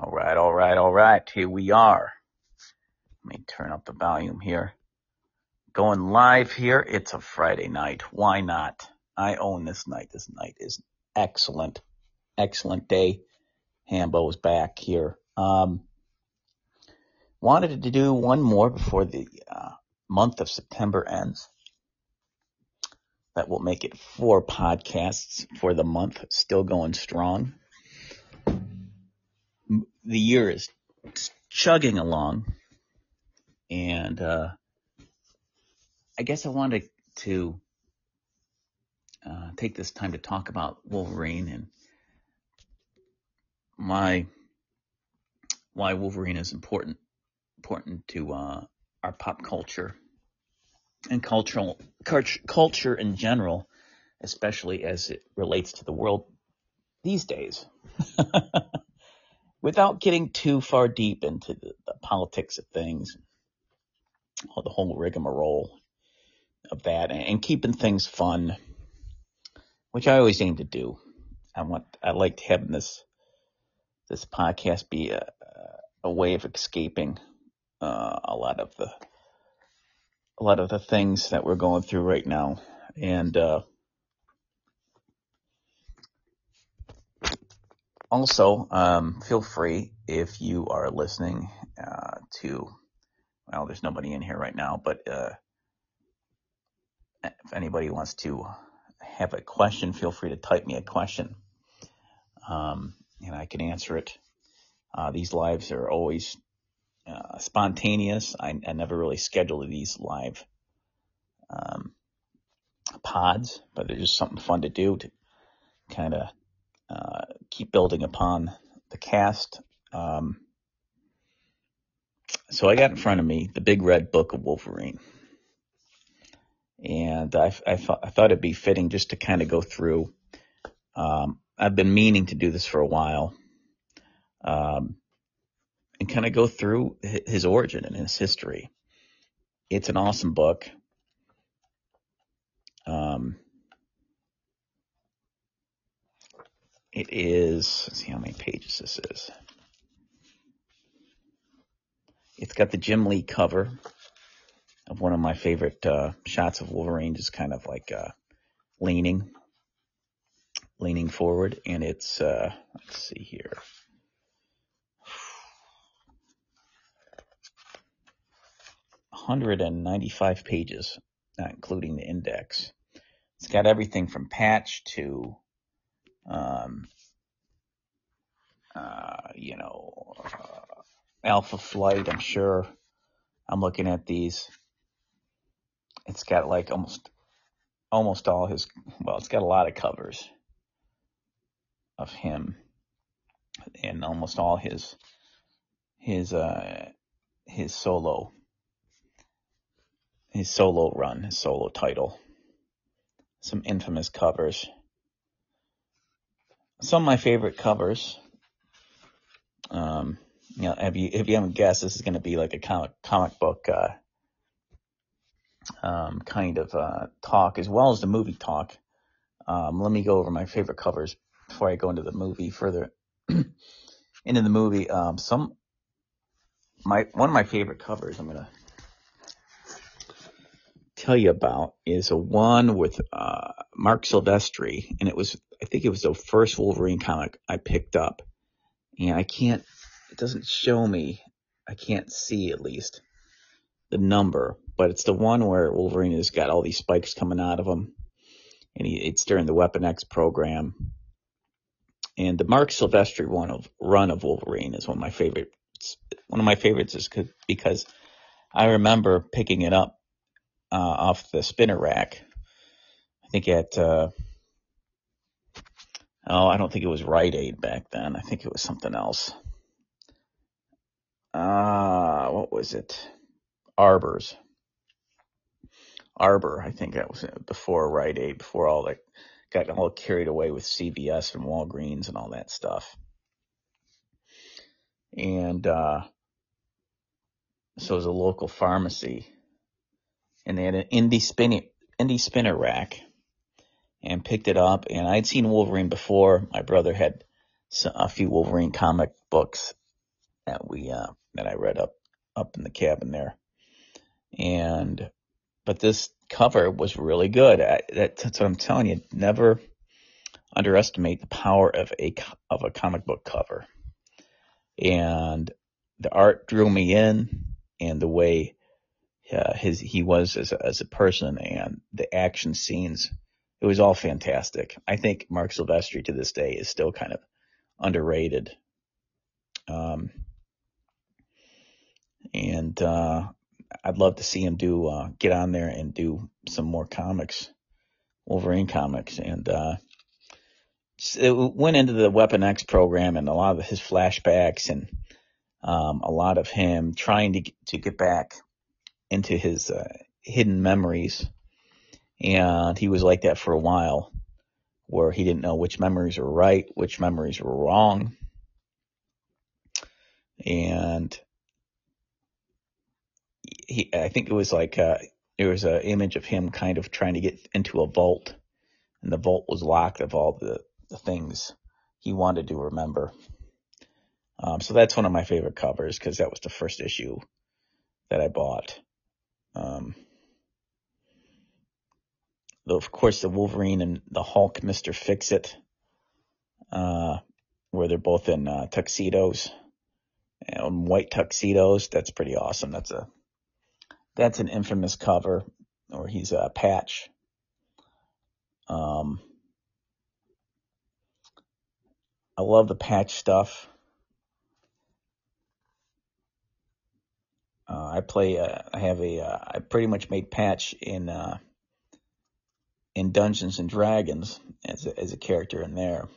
All right, all right, all right. Here we are. Let me turn up the volume here. Going live here. It's a Friday night. Why not? I own this night. This night is excellent. Excellent day. Hambo is back here. Um, wanted to do one more before the uh, month of September ends. That will make it four podcasts for the month. Still going strong the year is chugging along, and uh, I guess I wanted to uh, take this time to talk about Wolverine and why why Wolverine is important important to uh, our pop culture and cultural culture in general, especially as it relates to the world these days. without getting too far deep into the, the politics of things, or the whole rigmarole of that, and, and keeping things fun, which I always aim to do. I want, I like having this this podcast be a, a way of escaping uh, a lot of the a lot of the things that we're going through right now, and uh, Also, um, feel free if you are listening uh, to, well, there's nobody in here right now, but uh, if anybody wants to have a question, feel free to type me a question um, and I can answer it. Uh, these lives are always uh, spontaneous. I, I, never really schedule these live um, pods, but they're just something fun to do to kind of uh, keep building upon the cast. Um, so I got in front of me the big red book of Wolverine. And I, I, thought, I thought it'd be fitting just to kind of go through. Um, I've been meaning to do this for a while. Um, and kind of go through his origin and his history. It's an awesome book. Um, It is, let's see how many pages this is. It's got the Jim Lee cover of one of my favorite uh, shots of Wolverine, just kind of like uh, leaning, leaning forward. And it's, uh, let's see here. Hundred and ninety-five pages, not including the index. It's got everything from patch to um, uh, you know, uh, Alpha Flight, I'm sure. I'm looking at these. It's got like almost, almost all his, well, it's got a lot of covers of him and almost all his, his, uh, his solo, his solo run, his solo title. Some infamous covers some of my favorite covers. Um, you know, if you if you haven't guessed, this is going to be like a comic comic book uh, um, kind of uh, talk as well as the movie talk. Um, let me go over my favorite covers before I go into the movie further. into the movie, um, some my one of my favorite covers. I'm gonna tell you about is a one with uh, Marc Silvestri, and it was I think it was the first Wolverine comic I picked up, and I can't it doesn't show me I can't see at least the number, but it's the one where Wolverine has got all these spikes coming out of him, and he, it's during the Weapon X program. And the Marc Silvestri one of run of Wolverine is one of my favorites. One of my favorites is because I remember picking it up uh, off the spinner rack. I think at, uh, oh, I don't think it was Rite Aid back then. I think it was something else. Uh, what was it? Arbor's. Arbor, I think that was before Rite Aid, before all that got all carried away with CVS and Walgreens and all that stuff. And uh, so it was a local pharmacy and they had an indie spinner, indie spinner rack and picked it up. And I'd seen Wolverine before. My brother had a few Wolverine comic books that we uh, that I read up up in the cabin there, and but this cover was really good. I, that's what I'm telling you. Never underestimate the power of a of a comic book cover, and the art drew me in, and the way uh, his he was as a, as a person, and the action scenes. It was all fantastic. I think Marc Silvestri to this day is still kind of underrated. Um, and uh, I'd love to see him do uh, get on there and do some more comics, Wolverine comics, and uh, it went into the Weapon X program and a lot of his flashbacks and um, a lot of him trying to to get back into his uh, hidden memories, and he was like that for a while, where he didn't know which memories were right, which memories were wrong, and he, I think it was like, uh, there was an image of him kind of trying to get into a vault and the vault was locked of all the, the things he wanted to remember. Um, so that's one of my favorite covers because that was the first issue that I bought. Um, of course, the Wolverine and the Hulk, Mister Fix It, uh, where they're both in uh, tuxedos, and white tuxedos. That's pretty awesome. That's a that's an infamous cover, or he's a patch. Um, I love the patch stuff. Uh, I play. Uh, I have a. Uh, I pretty much made patch in uh, in Dungeons and Dragons as a, as a character in there,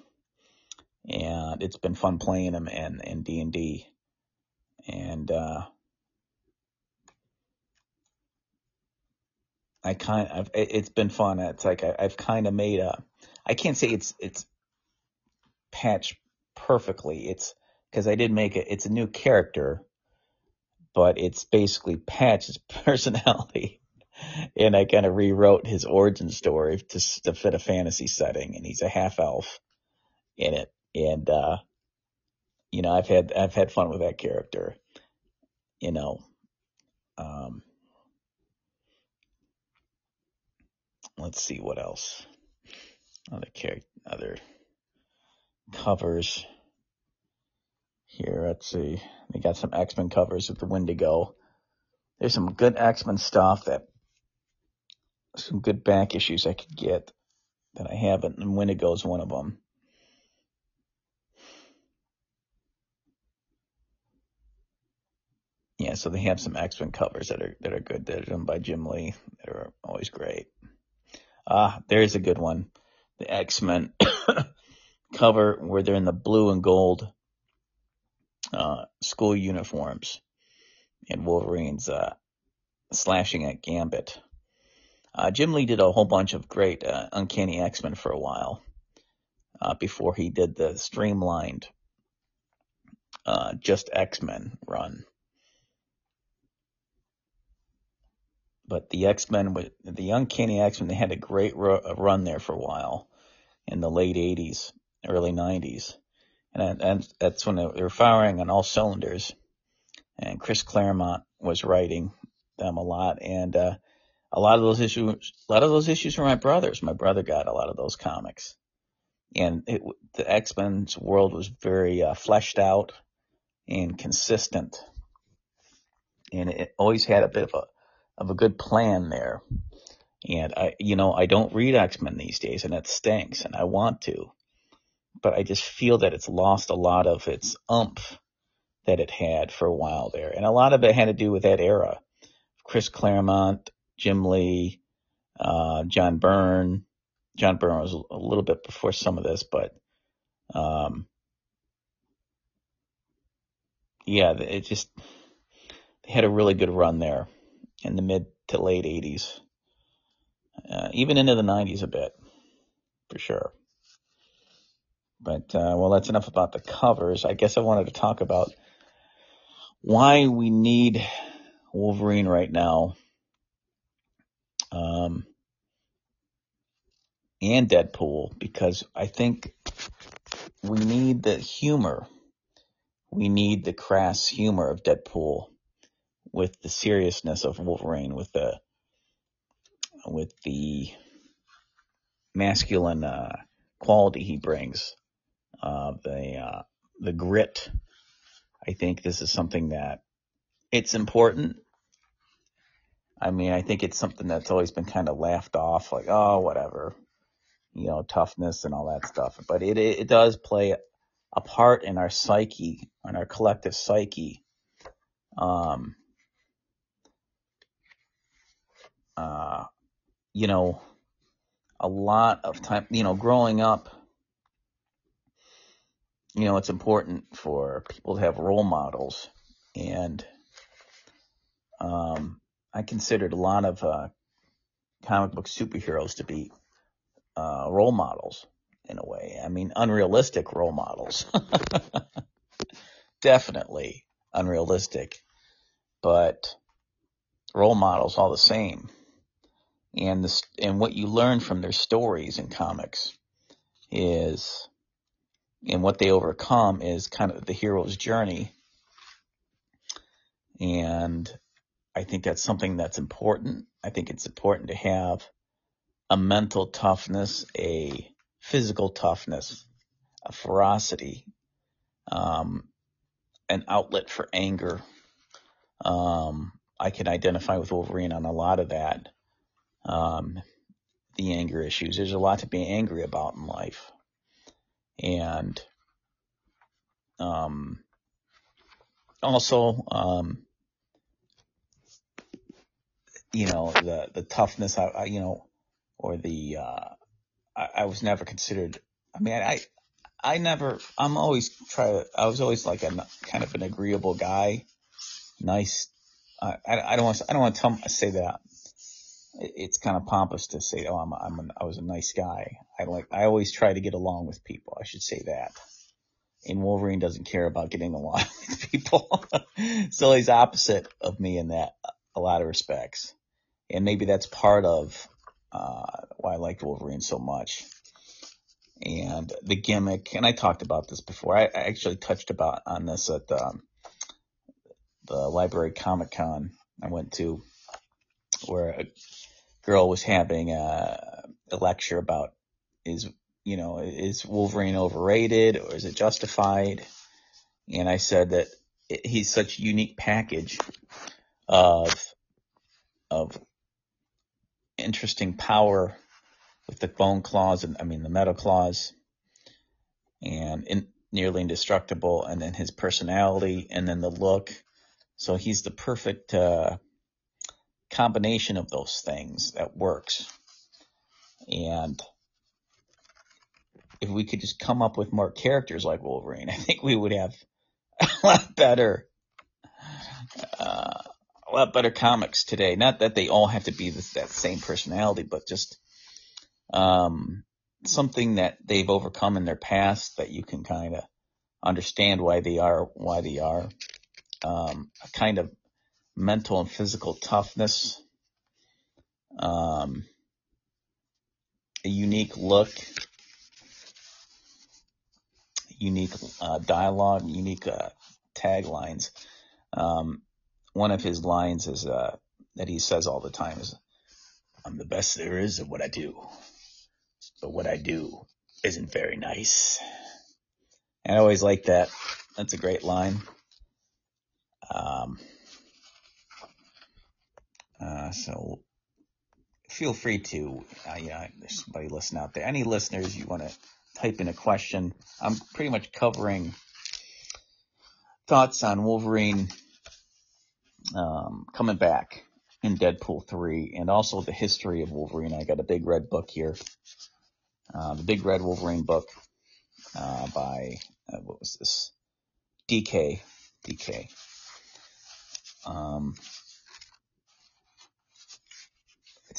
and it's been fun playing him in in D and D, and uh, I kind of, it's been fun. It's like I, have kind of made a, I can't say it's, it's patched perfectly. It's because I did make it, it's a new character, but it's basically patched his personality. and I kind of rewrote his origin story to, to fit a fantasy setting. And he's a half elf in it. And, uh, you know, I've had, I've had fun with that character, you know, um, let's see what else. Other character, other covers here. Let's see. They got some X Men covers with the Wendigo. There's some good X Men stuff that some good back issues I could get that I haven't, and Wendigo is one of them. Yeah, so they have some X Men covers that are that are good. That are done by Jim Lee. That are always great. Ah, there's a good one. The X-Men cover where they're in the blue and gold uh, school uniforms and Wolverine's uh, slashing at Gambit. Uh, Jim Lee did a whole bunch of great uh, Uncanny X-Men for a while uh, before he did the streamlined uh, just X-Men run. But the X Men, the Uncanny X Men, they had a great run there for a while in the late '80s, early '90s, and, and that's when they were firing on all cylinders. And Chris Claremont was writing them a lot, and uh, a lot of those issues, a lot of those issues were my brother's. My brother got a lot of those comics, and it, the X Men's world was very uh, fleshed out and consistent, and it always had a bit of a of a good plan there. And I, you know, I don't read X-Men these days and it stinks and I want to, but I just feel that it's lost a lot of its umph that it had for a while there. And a lot of it had to do with that era. Chris Claremont, Jim Lee, uh, John Byrne. John Byrne was a little bit before some of this, but, um, yeah, it just, they had a really good run there in the mid to late 80s, uh, even into the 90s a bit, for sure. But, uh, well, that's enough about the covers. I guess I wanted to talk about why we need Wolverine right now. Um, and Deadpool, because I think we need the humor. we need the crass humor of Deadpool with the seriousness of Wolverine, with the with the masculine uh, quality he brings, uh, the uh, the grit. I think this is something that it's important. I mean, I think it's something that's always been kind of laughed off, like oh, whatever, you know, toughness and all that stuff. But it it, it does play a part in our psyche, in our collective psyche. Um, uh, you know, a lot of time, you know, growing up, you know, it's important for people to have role models. And um, I considered a lot of uh, comic book superheroes to be uh, role models in a way. I mean, unrealistic role models. Definitely unrealistic, but role models all the same and this and what you learn from their stories in comics is and what they overcome is kind of the hero's journey and i think that's something that's important i think it's important to have a mental toughness a physical toughness a ferocity um, an outlet for anger um, i can identify with wolverine on a lot of that um, the anger issues. There's a lot to be angry about in life. And um, also, um, you know, the, the toughness, I, I you know, or the, uh, I, I was never considered, I mean, I, I never, I'm always try, I was always like a kind of an agreeable guy, nice. I, I don't want I don't want to tell, say that it's kind of pompous to say, "Oh, I'm, I'm an, I was a nice guy." I like, I always try to get along with people. I should say that. And Wolverine doesn't care about getting along with people, so he's opposite of me in that a lot of respects. And maybe that's part of uh, why I liked Wolverine so much. And the gimmick, and I talked about this before. I, I actually touched about on this at um, the Library Comic Con I went to, where girl was having a, a lecture about is you know is Wolverine overrated or is it justified? And I said that it, he's such a unique package of of interesting power with the bone claws and I mean the metal claws and in, nearly indestructible and then his personality and then the look. So he's the perfect uh, combination of those things that works. And if we could just come up with more characters like Wolverine, I think we would have a lot better, uh, a lot better comics today. Not that they all have to be that same personality, but just um, something that they've overcome in their past that you can kind of understand why they are why they are. Um, a kind of mental and physical toughness, um, a unique look, unique uh, dialogue, unique uh, taglines. Um, one of his lines is uh, that he says all the time is, "I'm the best there is at what I do, but what I do isn't very nice." And I always like that. That's a great line. Um, uh, so feel free to, uh, yeah, there's somebody listening out there. Any listeners, you want to type in a question. I'm pretty much covering thoughts on Wolverine um, coming back in Deadpool 3 and also the history of Wolverine. I got a big red book here. Uh, the big red Wolverine book uh, by, uh, what was this? DK. DK. Um,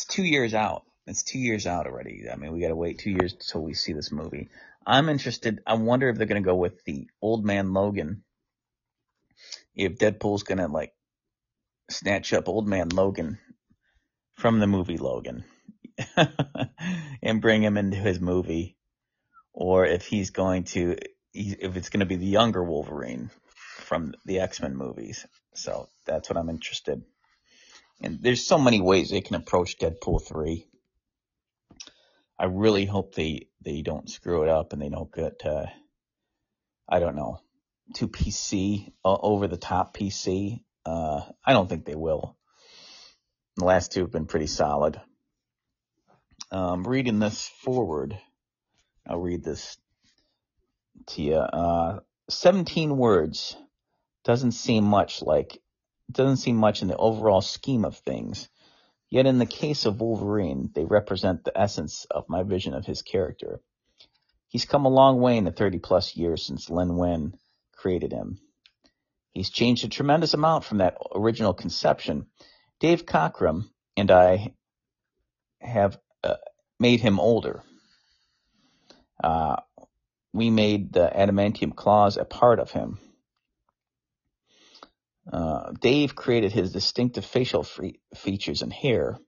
it's two years out. It's two years out already. I mean, we got to wait two years until we see this movie. I'm interested. I wonder if they're going to go with the old man Logan. If Deadpool's going to like snatch up old man Logan from the movie Logan and bring him into his movie, or if he's going to, if it's going to be the younger Wolverine. from the X-Men movies. So that's what I'm interested. And there's so many ways they can approach Deadpool 3. I really hope they, they don't screw it up and they don't get, uh, I don't know, too PC, uh, over the top PC. Uh, I don't think they will. The last two have been pretty solid. Um, reading this forward, I'll read this to you. Uh, 17 words doesn't seem much like, doesn't seem much in the overall scheme of things. Yet in the case of Wolverine, they represent the essence of my vision of his character. He's come a long way in the 30 plus years since Len Wein created him. He's changed a tremendous amount from that original conception. Dave Cockrum and I have uh, made him older. Uh, we made the adamantium claws a part of him. Uh, Dave created his distinctive facial features and hair.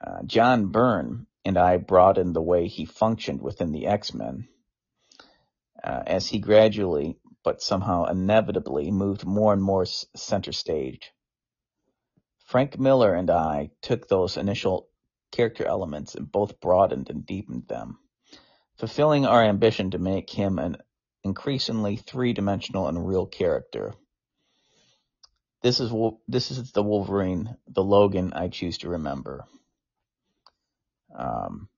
Uh, John Byrne and I broadened the way he functioned within the X-Men uh, as he gradually, but somehow inevitably, moved more and more center stage. Frank Miller and I took those initial character elements and both broadened and deepened them fulfilling our ambition to make him an increasingly three-dimensional and real character. This is this is the Wolverine, the Logan I choose to remember. Um,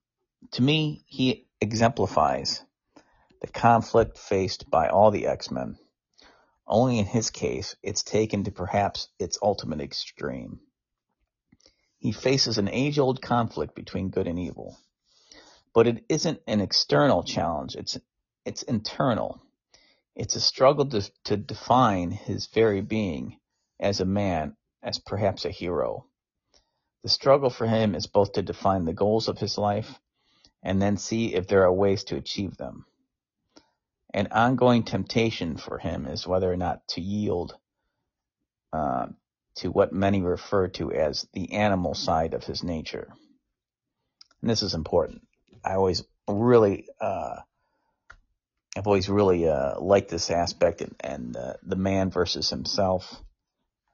to me, he exemplifies the conflict faced by all the X-Men. Only in his case, it's taken to perhaps its ultimate extreme. He faces an age-old conflict between good and evil but it isn't an external challenge. It's it's internal. It's a struggle to, to define his very being as a man, as perhaps a hero. The struggle for him is both to define the goals of his life and then see if there are ways to achieve them. An ongoing temptation for him is whether or not to yield uh, to what many refer to as the animal side of his nature. And this is important. I always really, uh, I've always really uh, liked this aspect and, and uh, the man versus himself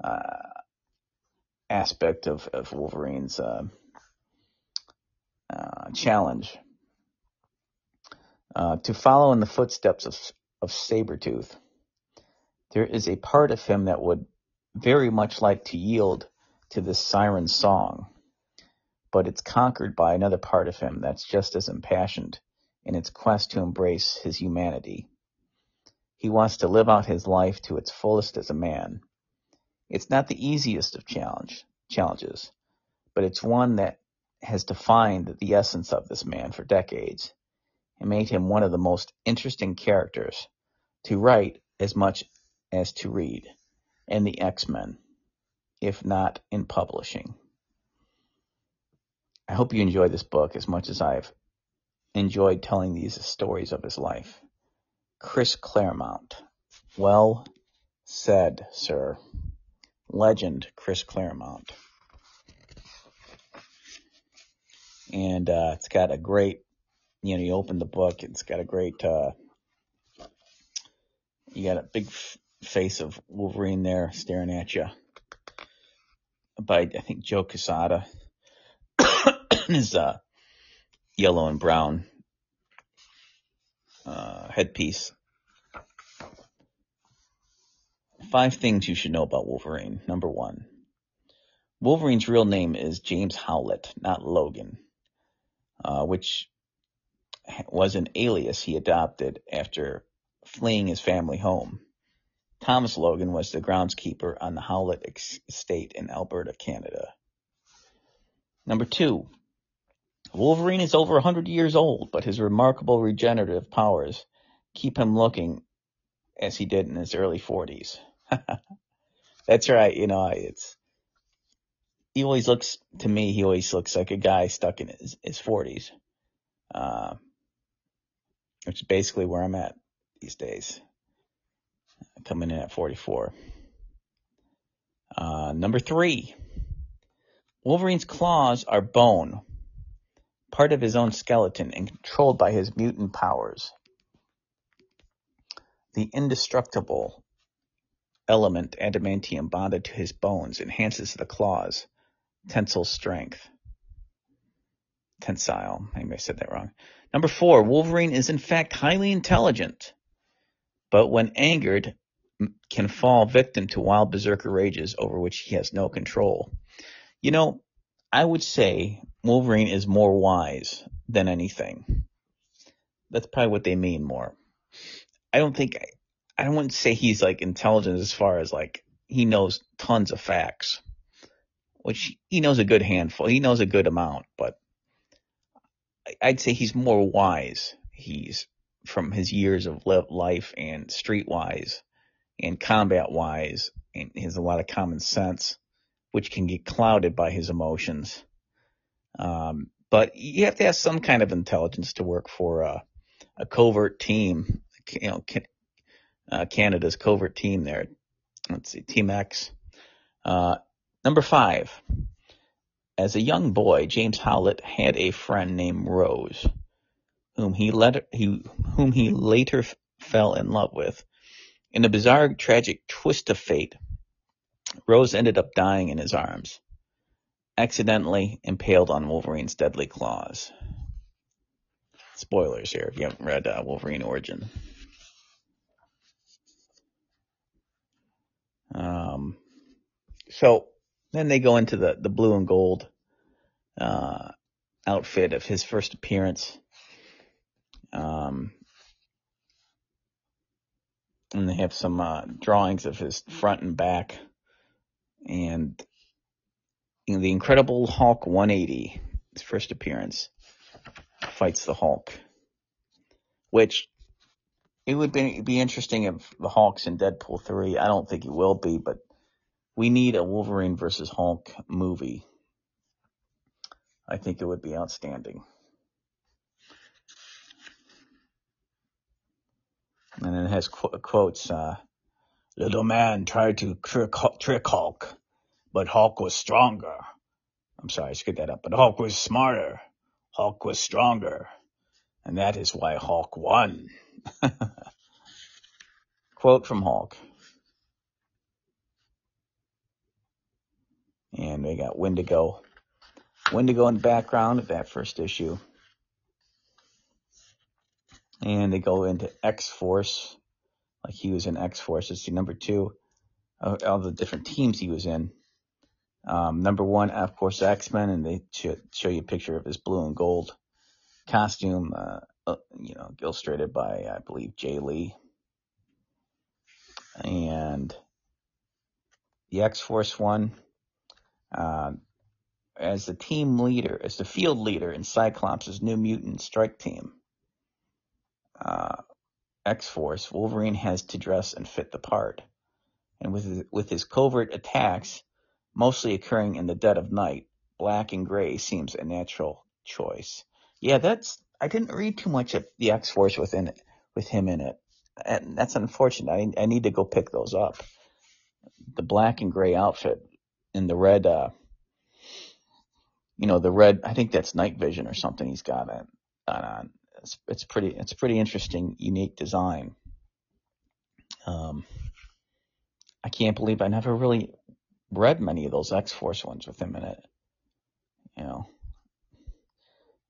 uh, aspect of, of Wolverine's uh, uh, challenge. to follow in the footsteps of, of Sabretooth, there is a part of him that would very much like to yield to this siren song but it's conquered by another part of him that's just as impassioned in its quest to embrace his humanity. He wants to live out his life to its fullest as a man. It's not the easiest of challenge, challenges, but it's one that has defined the essence of this man for decades and made him one of the most interesting characters to write as much as to read in the X-Men, if not in publishing. I hope you enjoy this book as much as I've enjoyed telling these stories of his life. Chris Claremont. Well said, sir. Legend Chris Claremont. And uh, it's got a great, you know, you open the book, it's got a great, uh, you got a big f- face of Wolverine there staring at you by, I think, Joe Quesada his uh, yellow and brown uh, headpiece. Five things you should know about Wolverine. Number one, Wolverine's real name is James Howlett, not Logan, uh, which was an alias he adopted after fleeing his family home. Thomas Logan was the groundskeeper on the Howlett estate in Alberta, Canada. Number two, Wolverine is over 100 years old, but his remarkable regenerative powers keep him looking as he did in his early 40s. That's right, you know, it's he always looks to me, he always looks like a guy stuck in his, his 40s. Uh, which is basically where I'm at these days. Coming in at 44. Uh, number three, Wolverine's claws are bone, part of his own skeleton and controlled by his mutant powers. The indestructible element adamantium bonded to his bones enhances the claws, tensile strength. Tensile. I may have said that wrong. Number four, Wolverine is in fact highly intelligent, but when angered, can fall victim to wild berserker rages over which he has no control. You know, I would say Wolverine is more wise than anything. That's probably what they mean more. I don't think I don't want to say he's like intelligent as far as like he knows tons of facts, which he knows a good handful. He knows a good amount, but I'd say he's more wise. He's from his years of life and streetwise and combat wise, and he has a lot of common sense, which can get clouded by his emotions. Um, but you have to have some kind of intelligence to work for a, a covert team, you know, uh, Canada's covert team there. Let's see, Team X. Uh, number five. As a young boy, James Howlett had a friend named Rose, whom he, let, he, whom he later f- fell in love with. In a bizarre, tragic twist of fate, Rose ended up dying in his arms, accidentally impaled on Wolverine's deadly claws. Spoilers here if you haven't read uh, Wolverine Origin. Um, so then they go into the, the blue and gold uh, outfit of his first appearance. Um, and they have some uh, drawings of his front and back. And in the Incredible Hulk 180, his first appearance, fights the Hulk. Which it would be, be interesting if the Hulk's in Deadpool 3. I don't think it will be, but we need a Wolverine versus Hulk movie. I think it would be outstanding. And it has qu- quotes, uh, little man tried to trick, trick Hulk, but Hulk was stronger. I'm sorry, I screwed that up, but Hulk was smarter. Hulk was stronger. And that is why Hulk won. Quote from Hulk. And they got Wendigo. Wendigo in the background of that first issue. And they go into X Force, like he was in X Force. It's the number two of all the different teams he was in. Um, number one, of course, X Men, and they show you a picture of his blue and gold costume, uh, uh, you know, illustrated by, I believe, Jae Lee. And the X Force one, uh, as the team leader, as the field leader in Cyclops' New Mutant Strike Team, uh, X Force, Wolverine has to dress and fit the part. And with his, with his covert attacks mostly occurring in the dead of night, black and gray seems a natural choice. Yeah, that's I didn't read too much of the X Force within it, with him in it. And that's unfortunate. I, I need to go pick those up. The black and gray outfit and the red, uh, you know, the red. I think that's night vision or something. He's got it on. It's, it's pretty. It's a pretty interesting, unique design. Um, I can't believe I never really read many of those X Force ones with him in it. You know.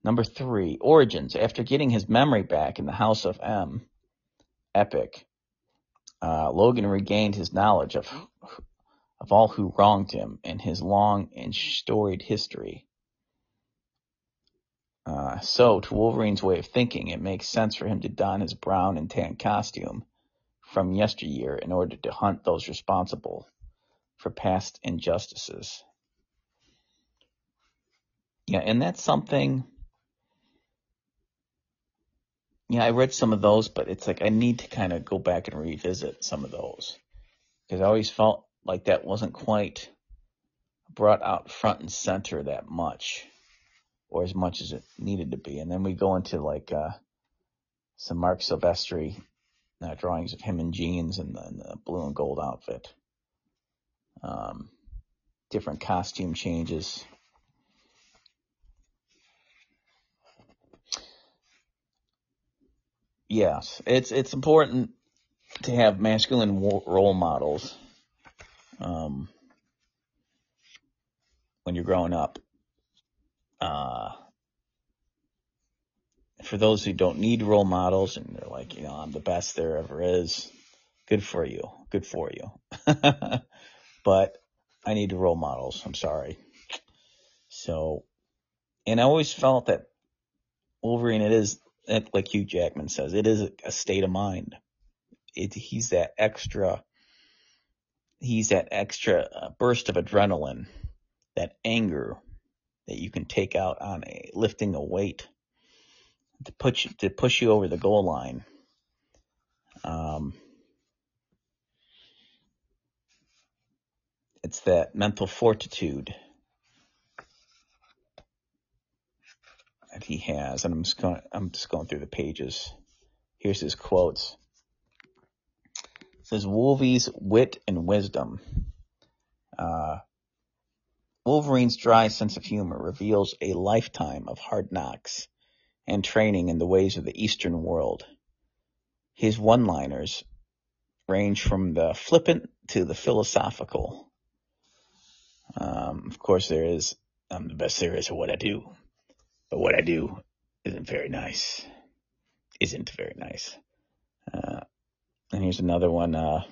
Number three, Origins. After getting his memory back in the House of M, Epic, uh, Logan regained his knowledge of of all who wronged him and his long and storied history. Uh, so, to Wolverine's way of thinking, it makes sense for him to don his brown and tan costume from yesteryear in order to hunt those responsible for past injustices. Yeah, and that's something yeah, I read some of those, but it's like I need to kind of go back and revisit some of those because I always felt like that wasn't quite brought out front and center that much or as much as it needed to be. And then we go into like uh, some Marc Silvestri uh, drawings of him in jeans and the, and the blue and gold outfit. Um, different costume changes. Yes, it's it's important to have masculine role models um, when you're growing up. Uh, for those who don't need role models and they're like, you know, I'm the best there ever is, good for you. Good for you. but I need role models. I'm sorry. So, and I always felt that Wolverine, it is, like Hugh Jackman says, it is a state of mind. It, he's that extra, he's that extra uh, burst of adrenaline, that anger that you can take out on a lifting a weight to push to push you over the goal line. Um, it's that mental fortitude that he has, and I'm just going. I'm just going through the pages. Here's his quotes. It says Wolvie's wit and wisdom. Uh, Wolverine's dry sense of humor reveals a lifetime of hard knocks and training in the ways of the Eastern world. His one-liners range from the flippant to the philosophical. Um, of course, there is, I'm the best there is at what I do, but what I do isn't very nice. Isn't very nice. Uh, and here's another one. Uh,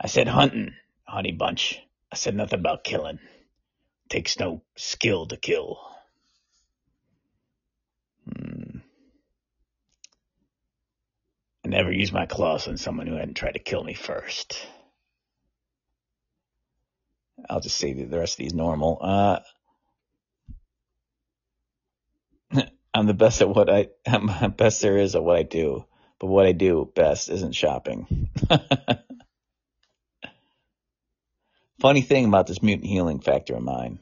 I said hunting, honey bunch. I said nothing about killing. Takes no skill to kill. I never used my claws on someone who hadn't tried to kill me first. I'll just say the rest of these normal. Uh, I'm the best at what I, I'm best there is at what I do, but what I do best isn't shopping. Funny thing about this mutant healing factor of mine,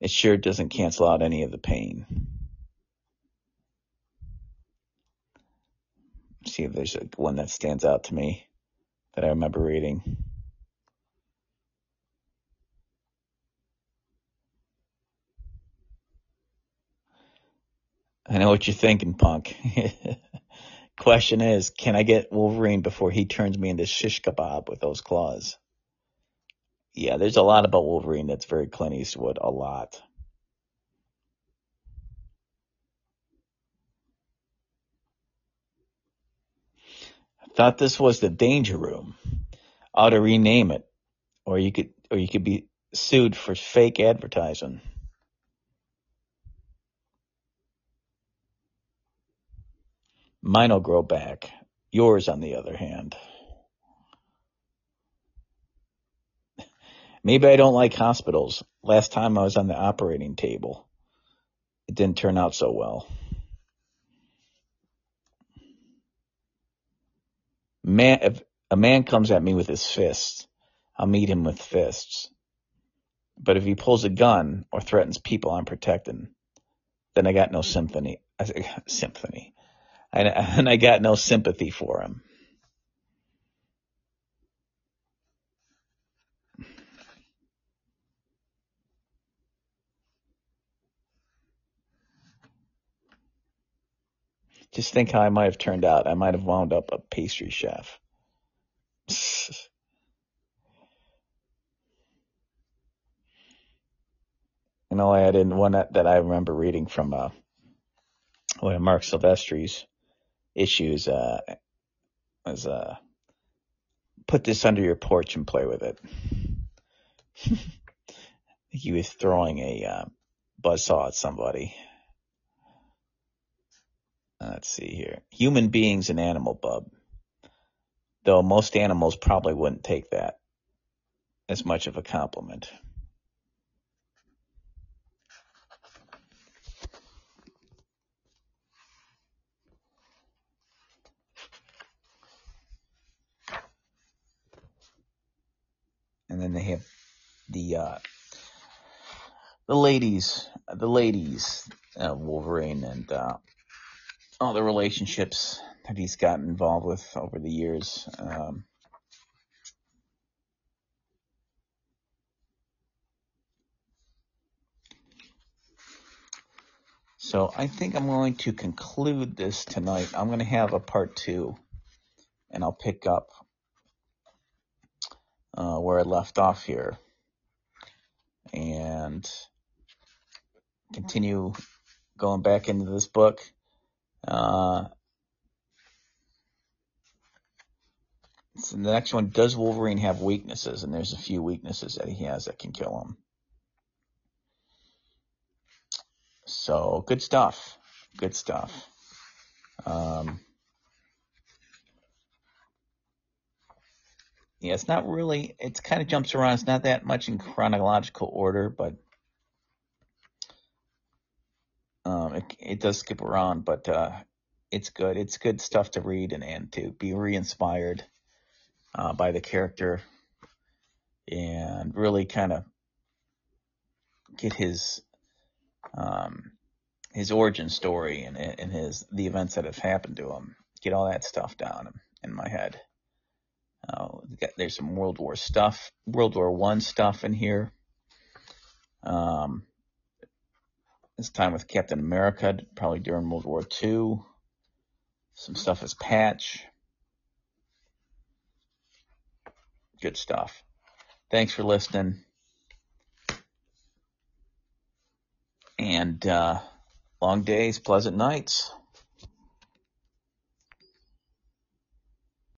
it sure doesn't cancel out any of the pain. see if there's one that stands out to me that I remember reading. I know what you're thinking, punk. Question is, can I get Wolverine before he turns me into shish kebab with those claws? Yeah, there's a lot about Wolverine that's very Clint Eastwood, a lot. I Thought this was the danger room. Ought to rename it, or you could, or you could be sued for fake advertising. Mine'll grow back. Yours, on the other hand. Maybe I don't like hospitals. Last time I was on the operating table, it didn't turn out so well. Man, if a man comes at me with his fists, I'll meet him with fists. But if he pulls a gun or threatens people I'm protecting, then I got no sympathy. And I got no sympathy for him. Just think how I might have turned out. I might have wound up a pastry chef. and know, I had in one that, that I remember reading from uh, one of Marc Silvestri's issues uh, was uh, put this under your porch and play with it. he was throwing a uh, buzzsaw at somebody. Let's see here. Human beings and animal bub. Though most animals probably wouldn't take that as much of a compliment. And then they have the uh, the ladies, the ladies, uh, Wolverine and uh, all the relationships that he's gotten involved with over the years. Um, so I think I'm going to conclude this tonight. I'm going to have a part two, and I'll pick up uh, where I left off here and continue going back into this book. Uh, so the next one, does Wolverine have weaknesses? And there's a few weaknesses that he has that can kill him. So good stuff. Good stuff. Um, yeah, it's not really, it kind of jumps around. It's not that much in chronological order, but um, it, it does skip around, but uh, it's good. It's good stuff to read and, and to be re-inspired uh, by the character and really kind of get his um, his origin story and, and his the events that have happened to him. Get all that stuff down in my head. Uh, there's some World War stuff, World War One stuff in here. Um, this time with Captain America, probably during World War Two. Some stuff as Patch. Good stuff. Thanks for listening. And uh, long days, pleasant nights.